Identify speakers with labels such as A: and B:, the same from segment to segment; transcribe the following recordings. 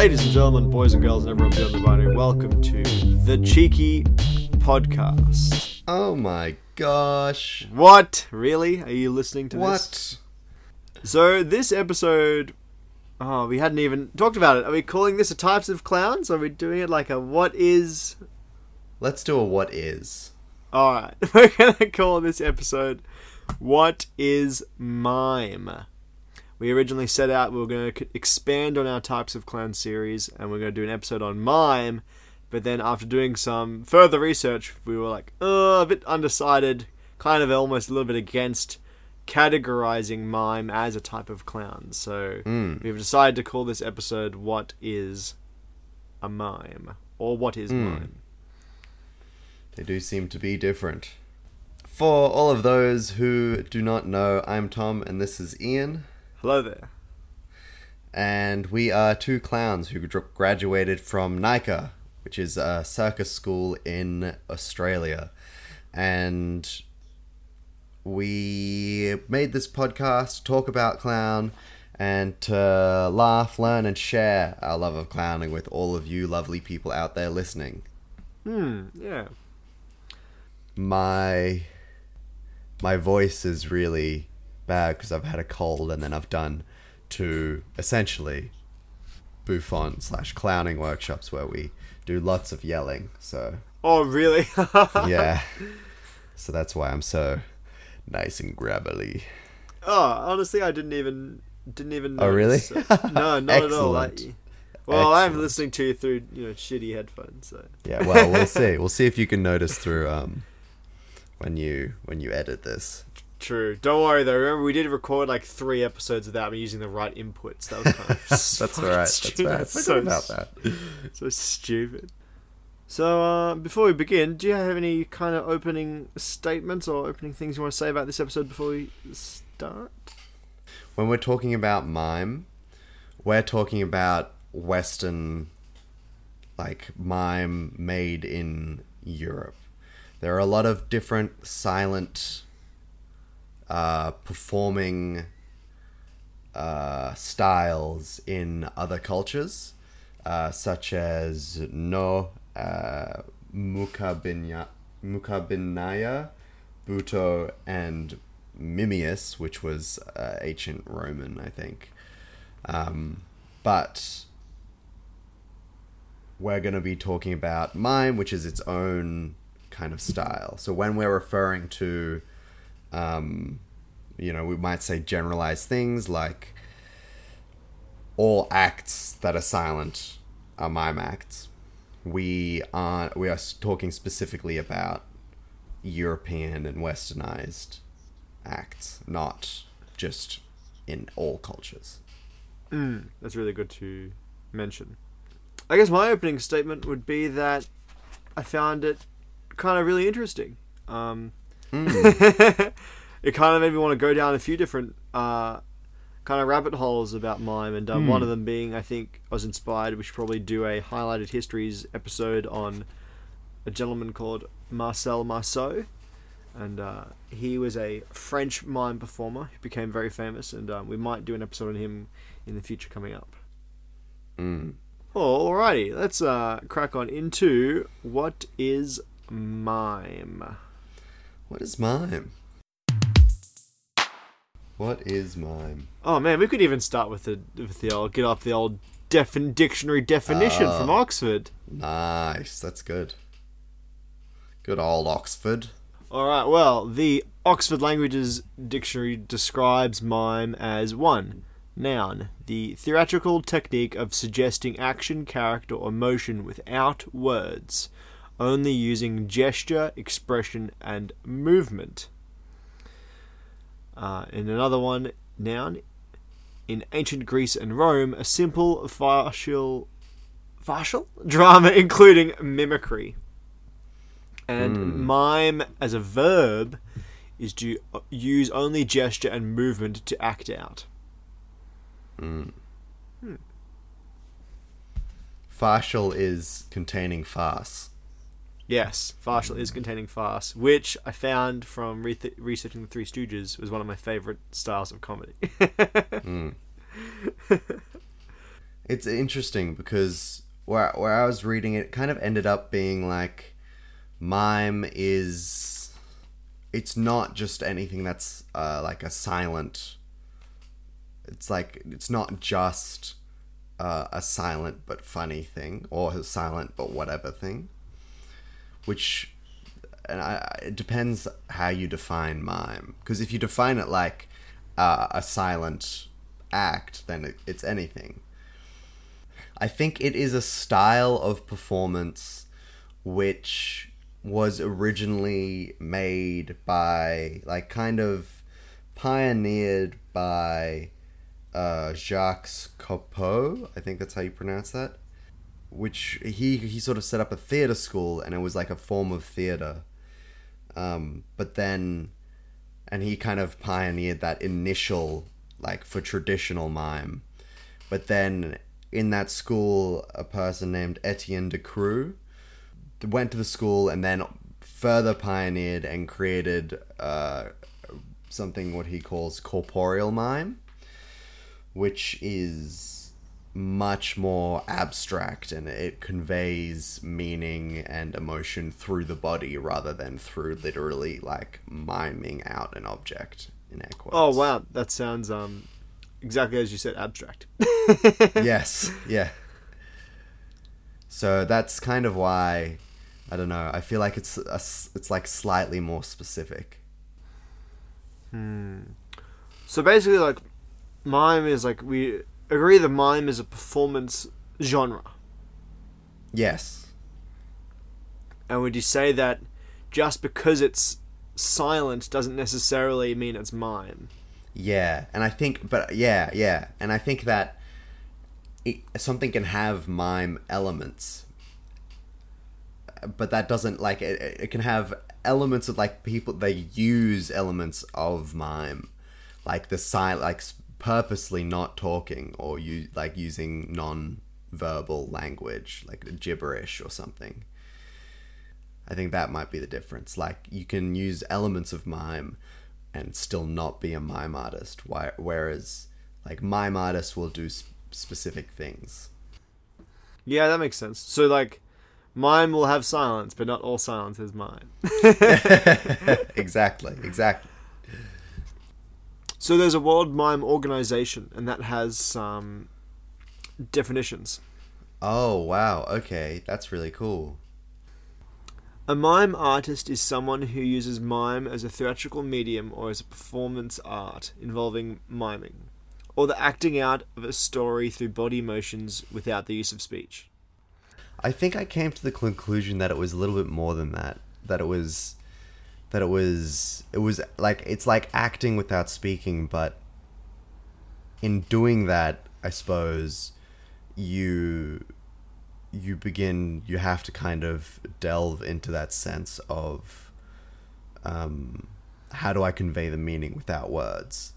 A: Ladies and gentlemen, boys and girls, and everyone beyond the binary, welcome to the Cheeky Podcast.
B: Oh my gosh.
A: What? Really? Are you listening to this?
B: What?
A: So, this episode. Oh, we hadn't even talked about it. Are we calling this a types of clowns? Are we doing it like a what is?
B: Let's do a what is.
A: Alright, we're gonna call this episode What is Mime? We originally set out we were going to expand on our types of clown series and we're going to do an episode on mime, but then after doing some further research, we were like, uh, a bit undecided, kind of almost a little bit against categorizing mime as a type of clown. So
B: Mm.
A: we've decided to call this episode What is a Mime? Or What is
B: Mm.
A: Mime?
B: They do seem to be different. For all of those who do not know, I'm Tom and this is Ian.
A: Hello there.
B: And we are two clowns who graduated from NICA, which is a circus school in Australia. And we made this podcast to talk about clown and to laugh, learn, and share our love of clowning with all of you lovely people out there listening.
A: Hmm, yeah.
B: My my voice is really bad because I've had a cold and then I've done two essentially Bouffon slash clowning workshops where we do lots of yelling. So
A: Oh, really?
B: yeah, so that's why I'm so nice and gravelly.
A: Oh, honestly, I didn't even didn't even.
B: Oh, really?
A: notice. No, not at all. Like,
B: Excellent.
A: well, I'm listening to you through you know shitty headphones. So
B: Yeah, well, we'll see. We'll see if you can notice through um when you when you edit this.
A: True. Don't worry though. Remember, we did record like three episodes without me using the right inputs. That was kind of
B: That's all right. That's
A: stupid.
B: right. I
A: so,
B: about that.
A: So stupid. So uh, before we begin, do you have any kind of opening statements or opening things you want to say about this episode before we start?
B: When we're talking about mime, we're talking about Western, like mime made in Europe. There are a lot of different silent, uh, performing uh, styles in other cultures, uh, such as No, uh, Mukabinya, Mukabinaya, Buto, and Mimius, which was uh, ancient Roman, I think. Um, but we're going to be talking about mime, which is its own kind of style. So when we're referring to, um, you know, we might say generalized things like all acts that are silent are mime acts. We are we are talking specifically about European and westernized acts, not just in all cultures.
A: Mm, that's really good to mention. I guess my opening statement would be that I found it kind of really interesting. Um,
B: Mm.
A: it kind of made me want to go down a few different uh, kind of rabbit holes about mime, and um, one of them being I think I was inspired. We should probably do a highlighted histories episode on a gentleman called Marcel Marceau, and uh, he was a French mime performer who became very famous, and um, we might do an episode on him in the future coming up.
B: Mm.
A: Oh, alrighty, let's uh, crack on into what is mime.
B: What is mime? What is mime?
A: Oh man, we could even start with the with the old get off the old defin- dictionary definition
B: Oh.
A: from Oxford.
B: Nice, that's good. Good old Oxford.
A: All right, well, the Oxford Languages Dictionary describes mime as one noun, the theatrical technique of suggesting action, character, or motion without words, only using gesture, expression, and movement. Uh, in another one, noun, in ancient Greece and Rome, a simple farcial, farcial drama including mimicry. And
B: Hmm.
A: mime as a verb is to use only gesture and movement to act out.
B: Mm. Farcial is containing farce.
A: Yes, farcial is containing farce, which I found from re- researching the Three Stooges was one of my favorite styles of comedy.
B: Mm. it's interesting because where where I was reading it, it kind of ended up being like mime is it's not just anything that's uh, like a silent it's like it's not just uh, a silent but funny thing or a silent but whatever thing which and I, it depends how you define mime because if you define it like uh, a silent act then it, it's anything i think it is a style of performance which was originally made by like kind of pioneered by uh, Jacques Copeau, I think that's how you pronounce that. Which he he sort of set up a theater school, and it was like a form of theater. Um, but then, and he kind of pioneered that initial like for traditional mime. But then in that school, a person named Etienne Decroux went to the school and then further pioneered and created uh, something what he calls corporeal mime which is much more abstract and it conveys meaning and emotion through the body rather than through literally like miming out an object in air quotes.
A: Oh wow, that sounds um exactly as you said, abstract.
B: yes, yeah. So that's kind of why I don't know. I feel like it's a, it's like slightly more specific.
A: Hmm. So basically, like mime is like we agree that mime is a performance genre.
B: Yes.
A: And would you say that just because it's silent doesn't necessarily mean it's mime?
B: Yeah, and I think, but yeah, yeah, and I think that it, something can have mime elements, but that doesn't like it. It can have elements of like people they use elements of mime, like the silent, like purposely not talking or you like using non-verbal language like gibberish or something i think that might be the difference. Like you can use elements of mime and still not be a mime artist whereas like mime artists will do sp- specific things.
A: Yeah that makes sense. So like mime will have silence but not all silence is mime.
B: Exactly exactly
A: so there's a World Mime Organization, and that has some definitions.
B: Oh, wow. Okay, that's really cool.
A: A mime artist is someone who uses mime as a theatrical medium or as a performance art involving miming, or the acting out of a story through body motions without the use of speech.
B: I think I came to the conclusion that it was a little bit more than that. That it was that it was it was like it's like acting without speaking but in doing that i suppose you you begin you have to kind of delve into that sense of um, how do i convey the meaning without words?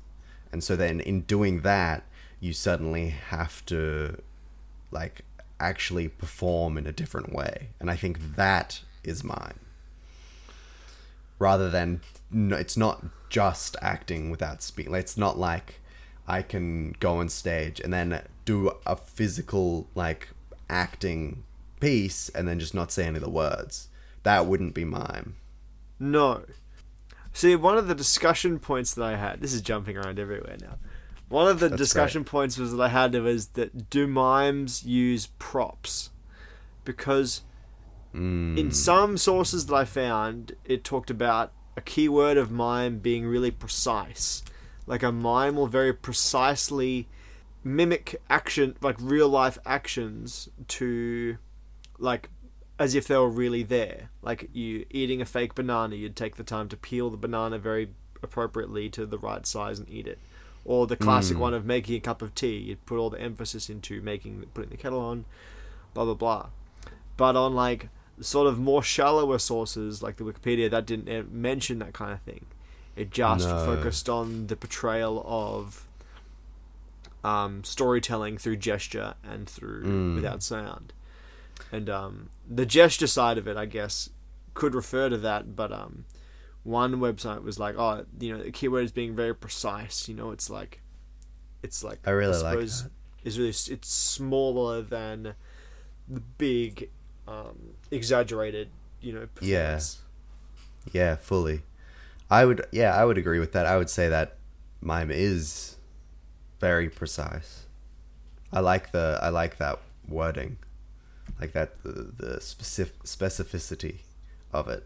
B: And so then in doing that you suddenly have to like actually perform in a different way. And i think that is mime rather than no, it's not just acting without speaking. It's not like I can go on stage and then do a physical like acting piece and then just not say any of the words. That wouldn't be mime.
A: No. See, one of the discussion points that I had. This is jumping around everywhere now. One of the That's discussion great. points was that I had was that do mimes use props? Because
B: Mm.
A: In some sources that I found, it talked about a keyword of mime being really precise. Like a mime will very precisely mimic action, like real life actions, to like as if they were really there. Like you eating a fake banana, you'd take the time to peel the banana very appropriately to the right size and eat it. Or the classic mm. one of making a cup of tea, you'd put all the emphasis into making putting the kettle on, blah blah blah. But on like sort of more shallower sources like the Wikipedia that didn't mention that kind of thing. It just no. focused on the portrayal of um, storytelling through gesture and through mm. without sound. And um, the gesture side of it, I guess, could refer to that, but um, one website was like, oh, you know, the keyword is being very precise. You know, it's like, it's like
B: I really I like that.
A: is really it's smaller than the big, um, exaggerated, you know,
B: Yeah.
A: performance.
B: Yeah, fully. I would yeah, I would agree with that. I would say that mime is very precise. I like the I like that wording. Like that the, the specific specificity of it.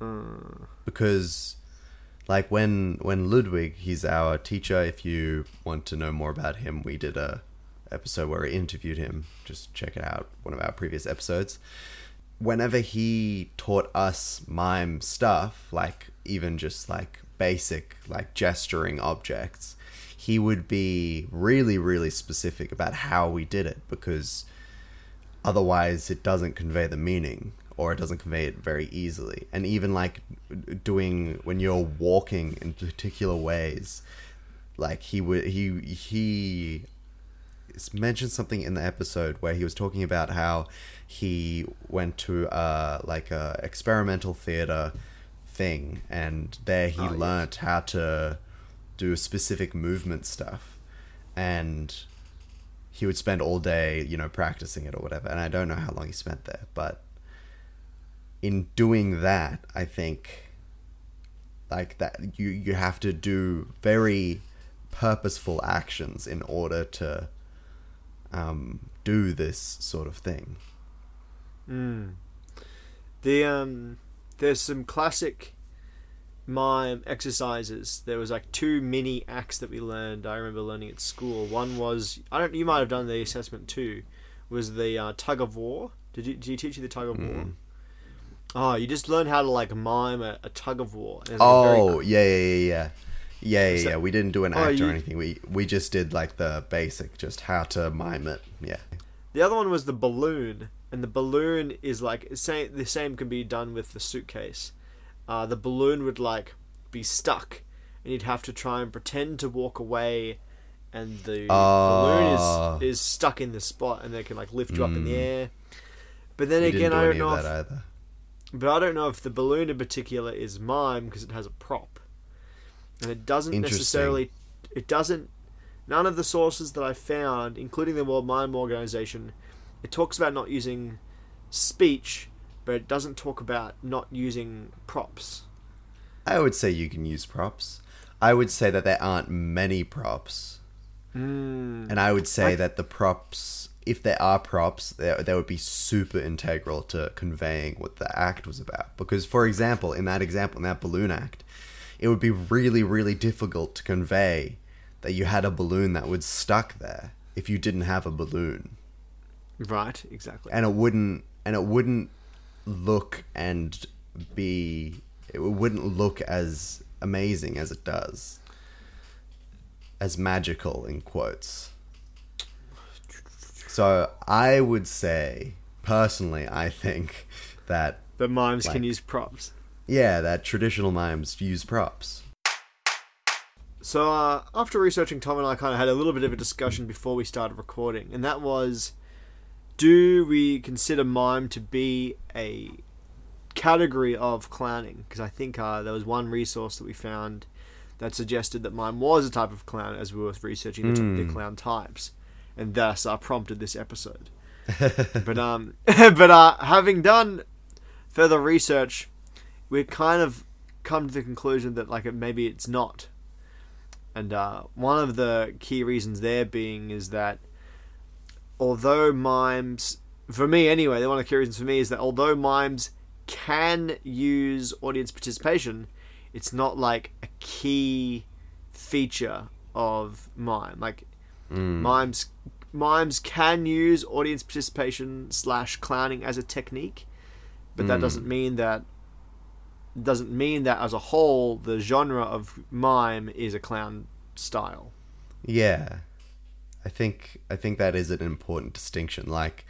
A: Mm.
B: because like when when Ludwig he's our teacher if you want to know more about him we did a episode where we interviewed him just check it out one of our previous episodes. Whenever he taught us mime stuff like even just like basic like gesturing objects he would be really really specific about how we did it because otherwise it doesn't convey the meaning or it doesn't convey it very easily. And even like doing when you're walking in particular ways like he would he he mentioned something in the episode where he was talking about how he went to uh like a experimental theater thing and there he
A: Oh, yes.
B: learnt how to do specific movement stuff and he would spend all day, you know, practicing it or whatever. And I don't know how long he spent there, but in doing that, I think like that you you have to do very purposeful actions in order to um, do this sort of thing.
A: Mm. The um, there's some classic mime exercises. There was like two mini acts that we learned. I remember learning at school. One was I don't. You might have done the assessment too. Was the uh, tug of war? Did you? Did you teach you the tug of war?
B: Mm.
A: Oh, you just learn how to like mime a, a tug of war. It's, like, very
B: Oh yeah yeah yeah yeah yeah yeah.
A: So-
B: yeah. We didn't do an
A: Oh,
B: act
A: you-
B: or anything. We we just did like the basic, just how to mime it. Yeah.
A: The other one was the balloon, and the balloon is like same. The same can be done with the suitcase. Uh, the balloon would like be stuck, and you'd have to try and pretend to walk away, and the
B: Ah.
A: balloon is is stuck in the spot, and they can like lift you up in the
B: Mm.
A: air. But then
B: We
A: again,
B: do
A: I don't know if,
B: either.
A: but I don't know if the balloon in particular is mime because it has a prop, and it doesn't necessarily. It doesn't. None of the sources that I found, including the World Mime Organization, it talks about not using speech, but it doesn't talk about not using props.
B: I would say you can use props. I would say that there aren't many props.
A: Mm.
B: And I would say
A: I-
B: that the props, if there are props, they, they would be super integral to conveying what the act was about. Because, for example, in that example, in that balloon act, it would be really, really difficult to convey that you had a balloon that was stuck there if you didn't have a balloon.
A: Right, exactly.
B: And it wouldn't, and it wouldn't look and be, it wouldn't look as amazing as it does. As magical, in quotes. So I would say, personally, I think that
A: the mimes can use props.
B: Yeah, that traditional mimes use props.
A: So uh, after researching, Tom and I kind of had a little bit of a discussion before we started recording, and that was, do we consider mime to be a category of clowning? Because I think uh, there was one resource that we found that suggested that mime was a type of clown as we were researching the,
B: Mm.
A: the clown types, and thus uh, prompted this episode. but um, but uh, having done further research, we've kind of come to the conclusion that like maybe it's not. And uh, one of the key reasons there being is that although mimes, for me anyway, the one of the key reasons for me is that although mimes can use audience participation, it's not like a key feature of mime. Like
B: Mm.
A: mimes, mimes can use audience participation slash clowning as a technique, but that
B: Mm.
A: doesn't mean that doesn't mean that as a whole the genre of mime is a clown style.
B: Yeah. I think I think that is an important distinction. Like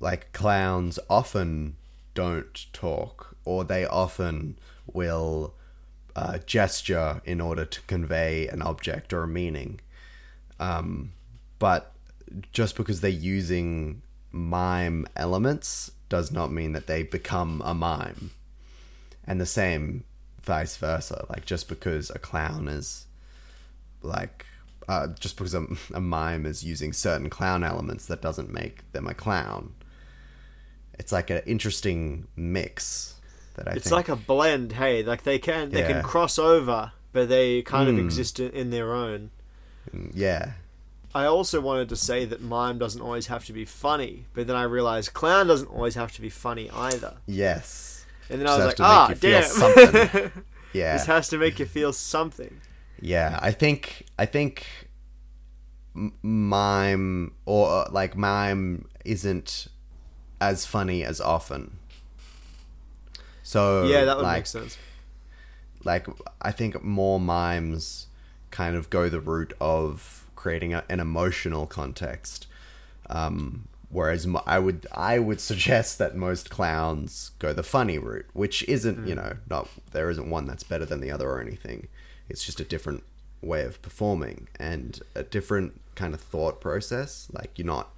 B: like clowns often don't talk or they often will uh, gesture in order to convey an object or a meaning. Um, but just because they're using mime elements does not mean that they become a mime. And the same vice versa. Like just because a clown is like uh, just because a, a mime is using certain clown elements that doesn't make them a clown. It's like an interesting mix that I
A: It's
B: think.
A: like a blend. Hey, like they can they
B: Yeah.
A: can cross over, but they kind of
B: Mm.
A: exist in, in their own.
B: yeah,
A: I also wanted to say that mime doesn't always have to be funny, but then I realized clown doesn't always have to be funny either.
B: yes,
A: And then I was like, ah,
B: feel
A: damn.
B: something. yeah.
A: this has to make you feel something.
B: Yeah, I think I think mime or uh, like mime isn't as funny as often. So
A: yeah, that would
B: like,
A: make sense.
B: Like I think more mimes kind of go the route of creating a, an emotional context. Um, whereas mo- I would I would suggest that most clowns go the funny route, which isn't you mm. know not there isn't one that's better than the other or anything. It's just a different way of performing and a different kind of thought process. Like you're not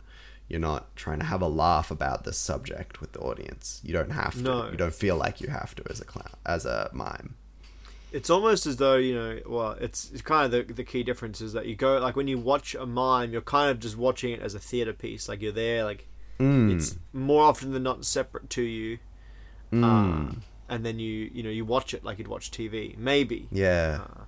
B: you're not trying to have a laugh about this subject with the audience. You don't have to.
A: No.
B: You don't feel like you have to as a clown as a mime.
A: It's almost as though you know. Well, it's, it's kind of the the key difference is that you go like when you watch a mime, you're kind of just watching it as a theater piece. Like you're there, like
B: Mm.
A: it's more often than not separate to you.
B: Mm.
A: Uh, and then you you know you watch it like you'd watch TV. Maybe.
B: Yeah.
A: Uh,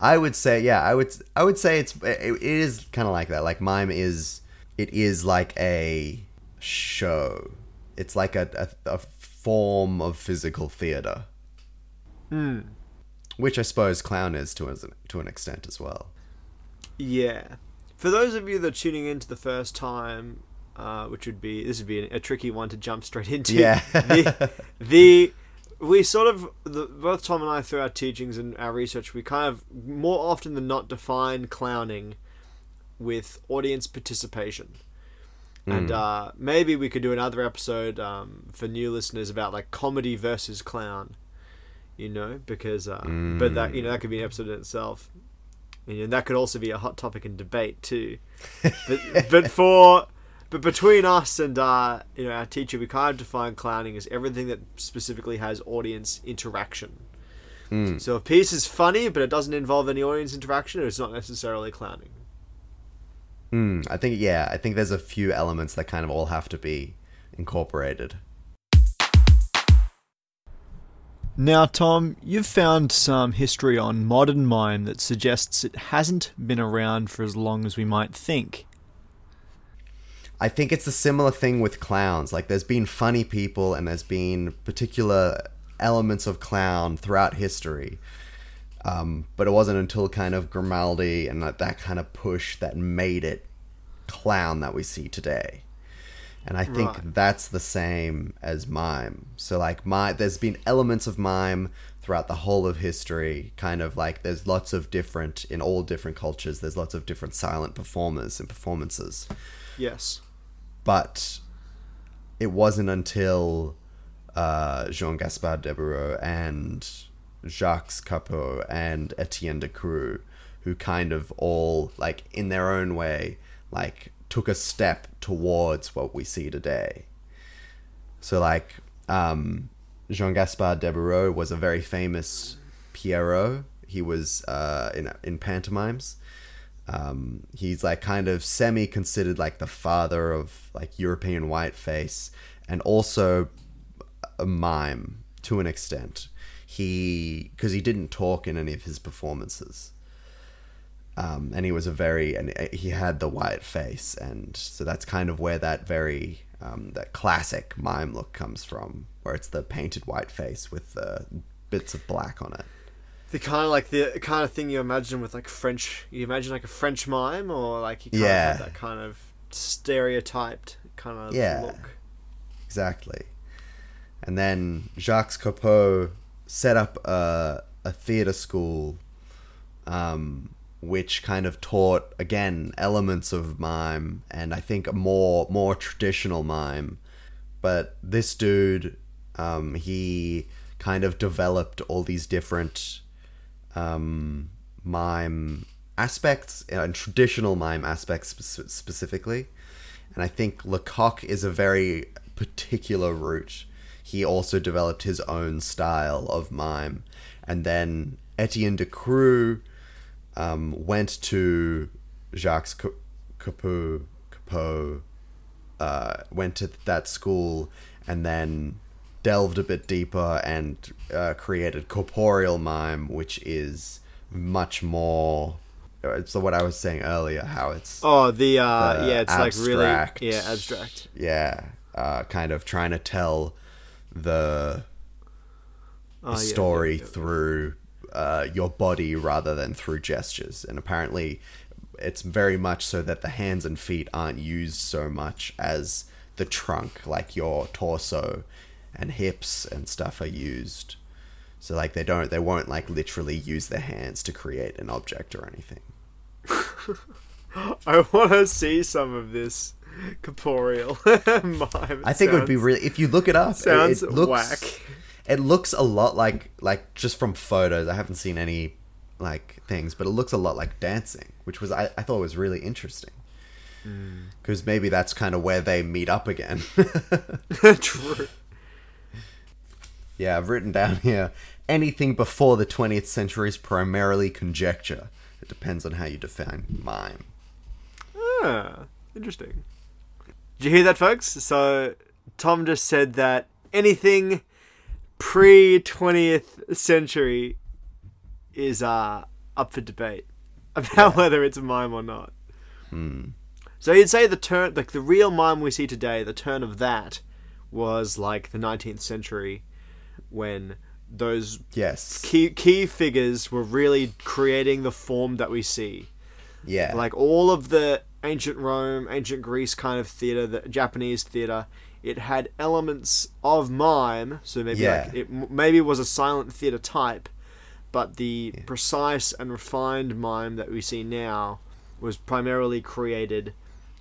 B: I would say yeah, I would I would say it's it, it is kind of like that. Like mime is it is like a show. It's like a a, a form of physical theater,
A: hmm.
B: Which I suppose clown is to as to an extent as well.
A: Yeah. For those of you that are tuning in to the first time, uh, which would be this would be a, a tricky one to jump straight into.
B: Yeah.
A: the, the we sort of the, both Tom and I through our teachings and our research, we kind of more often than not define clowning with audience participation. And uh, maybe we could do another episode um, for new listeners about like comedy versus clown, you know, because uh, but that you know that could be an episode in itself. You know, that could also be a hot topic in debate too. But, but for but between us and uh, you know our teacher, we kind of define clowning as everything that specifically has audience interaction.
B: Mm.
A: So if a piece is funny but it doesn't involve any audience interaction, it's not necessarily clowning.
B: Mm, I think yeah, I think there's a few elements that kind of all have to be incorporated.
A: Now, Tom, you've found some history on modern mime that suggests it hasn't been around for as long as we might think.
B: I think it's a similar thing with clowns. Like there's been funny people and there's been particular elements of clown throughout history. Um, but it wasn't until kind of Grimaldi and that, that kind of push that made it clown that we see today. And I think
A: Right.
B: that's the same as mime. So like my there's been elements of mime throughout the whole of history, kind of like there's lots of different in all different cultures, there's lots of different silent performers and performances
A: Yes.
B: but it wasn't until uh, Jean Gaspard Deburau and Jacques Copeau and Etienne Decroux, who kind of all like in their own way, like took a step towards what we see today. So like um, Jean Gaspard Deburau was a very famous Pierrot. He was uh, in in pantomimes. Um, he's like kind of semi considered like the father of like European whiteface and also a mime to an extent. He because he didn't talk in any of his performances. Um, and he was a very and he had the white face and so that's kind of where that very um, that classic mime look comes from where it's the painted white face with the bits of black on it
A: The kind of like the kind of thing you imagine with like French. You imagine like a French mime, or like you kind
B: Yeah.
A: of have that kind of stereotyped kind of
B: Yeah.
A: look.
B: Exactly. And then Jacques Copeau set up a, a theater school um, which kind of taught, again, elements of mime and I think more, more traditional mime. But this dude, um, he kind of developed all these different um, mime aspects uh, and traditional mime aspects spe- specifically. And I think Lecoq is a very particular route. He also developed his own style of mime. And then Etienne Decroux um, went to Jacques Ca- Copeau, Copeau uh, went to that school and then delved a bit deeper and uh, created corporeal mime, which is much more. It's what I was saying earlier. How it's
A: Oh, the uh,
B: The
A: yeah, it's
B: abstract.
A: like really yeah abstract.
B: yeah, uh, kind of trying to tell the
A: Oh,
B: the
A: yeah,
B: story
A: yeah, yeah.
B: through uh, your body rather than through gestures. And apparently, it's very much so that the hands and feet aren't used so much as the trunk, like your torso and hips and stuff are used. So like they don't, they won't like literally use their hands to create an object or anything.
A: I want to see some of this corporeal mime.
B: I think it would be really if you look it up. it-
A: sounds
B: it looks,
A: whack.
B: It looks a lot like like just from photos. I haven't seen any like things, but it looks a lot like dancing, which was I, I thought was really interesting. Because maybe that's kind of where they meet up again.
A: True.
B: yeah, I've written down here anything before the 20th century is primarily conjecture. It depends on how you define mime.
A: Ah, interesting. Did you hear that, folks? So Tom just said that anything pre twentieth century is uh, up for debate about whether it's a mime or not. So you'd say the turn, like the real mime we see today, the turn of that was like the nineteenth century, when those
B: Yes.
A: key key figures were really creating the form that we see
B: Yeah.
A: like all of the ancient Rome, ancient Greece kind of theater, the Japanese theater, it had elements of mime. So maybe
B: Yeah.
A: like it maybe it was a silent theater type, but the precise and refined mime that we see now was primarily created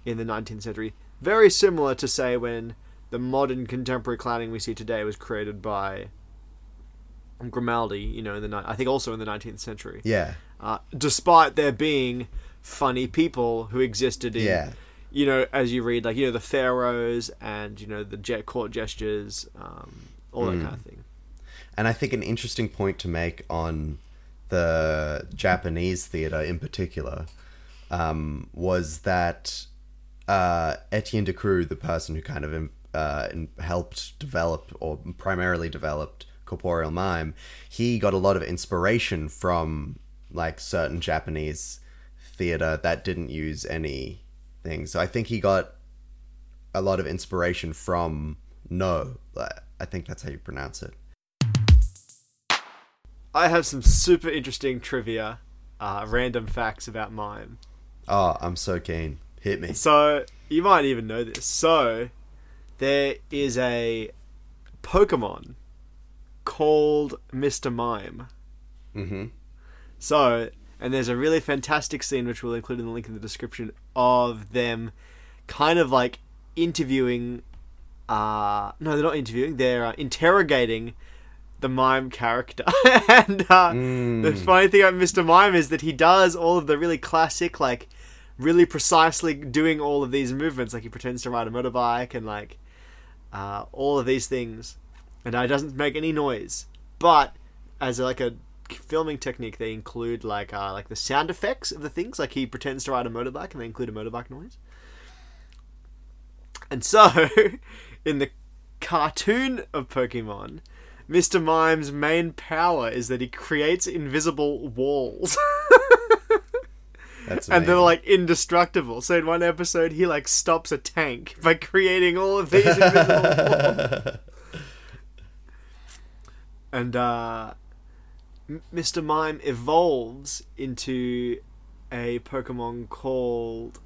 A: in the 19th century. Very similar to say when the modern contemporary cladding we see today was created by Grimaldi, you know, in the ni- I think also in the 19th century
B: yeah.
A: uh, despite there being funny people who existed in,
B: Yeah.
A: You know, as you read, like you know, the pharaohs and you know the jet court gestures, um, all that kind of thing.
B: And I think an interesting point to make on the Japanese theater in particular um, was that uh, Etienne Decroux, the person who kind of uh, helped develop or primarily developed corporeal mime, he got a lot of inspiration from like certain Japanese theater that didn't use any things. So I think he got a lot of inspiration from No. I think that's how you pronounce it.
A: I have some super interesting trivia, uh, random facts about mime.
B: Oh, I'm so keen. Hit me.
A: So you might even know this. So there is a Pokemon called Mr. Mime.
B: Mm-hmm.
A: So, and there's a really fantastic scene which we'll include in the link in the description of them kind of like interviewing uh no, they're not interviewing, they're uh, interrogating the mime character. and uh, the funny thing about Mr. Mime is that he does all of the really classic like really precisely doing all of these movements like he pretends to ride a motorbike and like uh, all of these things and uh, it doesn't make any noise but as like a filming technique they include like uh, like the sound effects of the things. Like he pretends to ride a motorbike and they include a motorbike noise. And so in the cartoon of pokemon mr mime's main power is that he creates invisible walls.
B: That's
A: and they're like indestructible. So in one episode he like stops a tank by creating all of these invisible walls. And uh, Mr. Mime evolves into a Pokemon called.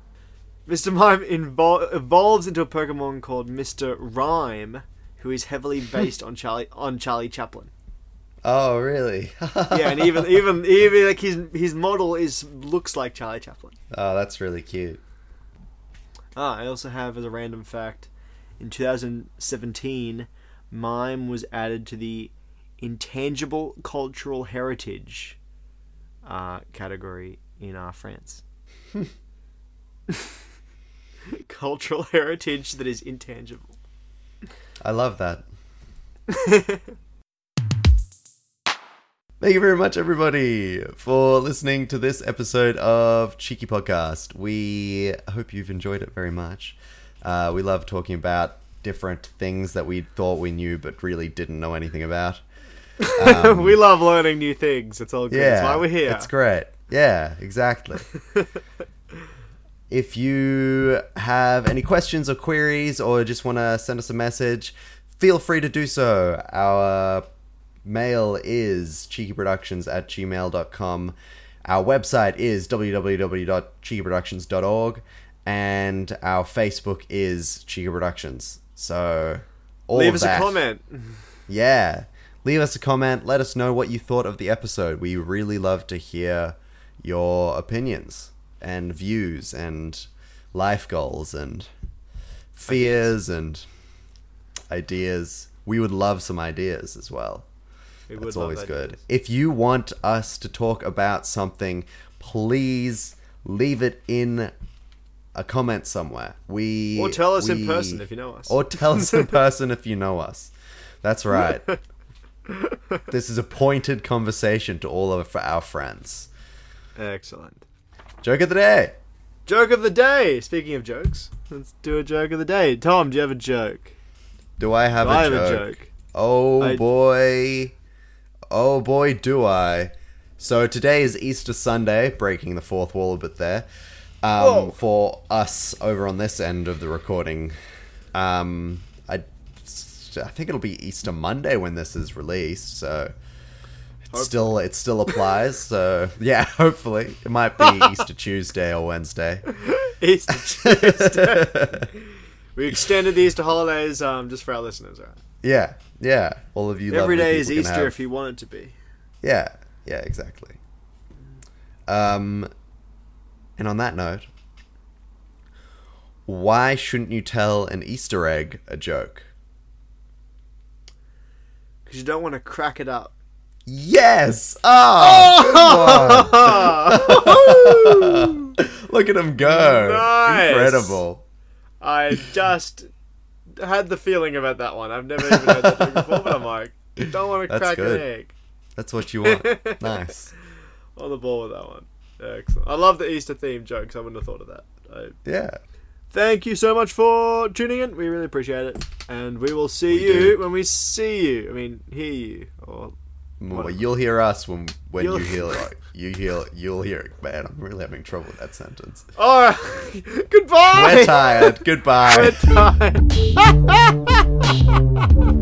A: Mr. Mime invol- evolves into a Pokemon called Mr. Rime, who is heavily based on Charlie on Charlie Chaplin.
B: oh, really?
A: Yeah, and even even even like his his model is looks like Charlie Chaplin.
B: oh, that's really cute.
A: Ah, I also have as a random fact, in 2017, mime was added to the intangible cultural heritage uh, category in uh, France. cultural heritage that is intangible.
B: I love that. Thank you very much, everybody, for listening to this episode of Cheeky Podcast. We hope you've enjoyed it very much. Uh, we love talking about different things that we thought we knew but really didn't know anything about. Um,
A: we love learning new things. It's all good.
B: yeah,
A: That's why we're here.
B: It's great. Yeah, exactly. if you have any questions or queries or just want to send us a message, feel free to do so. Our mail is cheekyproductions at gmail.com. Our website is www.cheekyproductions.org. And our Facebook is Cheeky Productions. So, all
A: Leave us
B: that.
A: a comment.
B: Yeah. Leave us a comment. Let us know what you thought of the episode. We really love to hear your opinions and views and life goals and fears and ideas. We would love some ideas as well.
A: We would
B: That's always good. If you want us to talk about something, please leave it in a comment somewhere. We
A: Or tell us in person if you know us.
B: Or tell us in person if you know us. That's right. this is a pointed conversation to all of our friends.
A: Excellent.
B: Joke of the day.
A: Joke of the day. Speaking of jokes, let's do a joke of the day. Tom, do you have a joke?
B: Do I have,
A: Do
B: a,
A: I have
B: joke?
A: a joke?
B: Oh
A: I-
B: boy. Oh boy, do I. So today is Easter Sunday, breaking the fourth wall a bit there. Um, for us over on this end of the recording. Um, I, think it'll be Easter Monday when this is released, so it still it still applies. So yeah, hopefully it might be Easter Tuesday or Wednesday.
A: Easter Tuesday. we extended the Easter holidays um, just for our listeners, right?
B: Yeah, yeah. All of you.
A: Every day is Easter
B: have-
A: if you want it to be.
B: Yeah, yeah, exactly. Um, and on that note, why shouldn't you tell an Easter egg a joke?
A: Because you don't want to crack it up.
B: Yes! Ah, oh, good one. Look at him go!
A: Nice.
B: Incredible.
A: I just had the feeling about that one. I've never even heard that joke before, but I'm like, don't want to
B: That's
A: crack
B: good.
A: an egg.
B: That's what you want. Nice.
A: On the ball with that one. Excellent. I love the Easter theme jokes. I wouldn't have thought of that. I,
B: Yeah.
A: Thank you so much for tuning in. We really appreciate it. And we will see
B: We
A: you
B: do.
A: when we see you. I mean, hear you. Or
B: Well, you'll hear us when when
A: You'll-
B: you hear it. You hear you'll hear it. Man, I'm really having trouble with that sentence.
A: all right. Goodbye.
B: We're tired. Goodbye.
A: We're tired.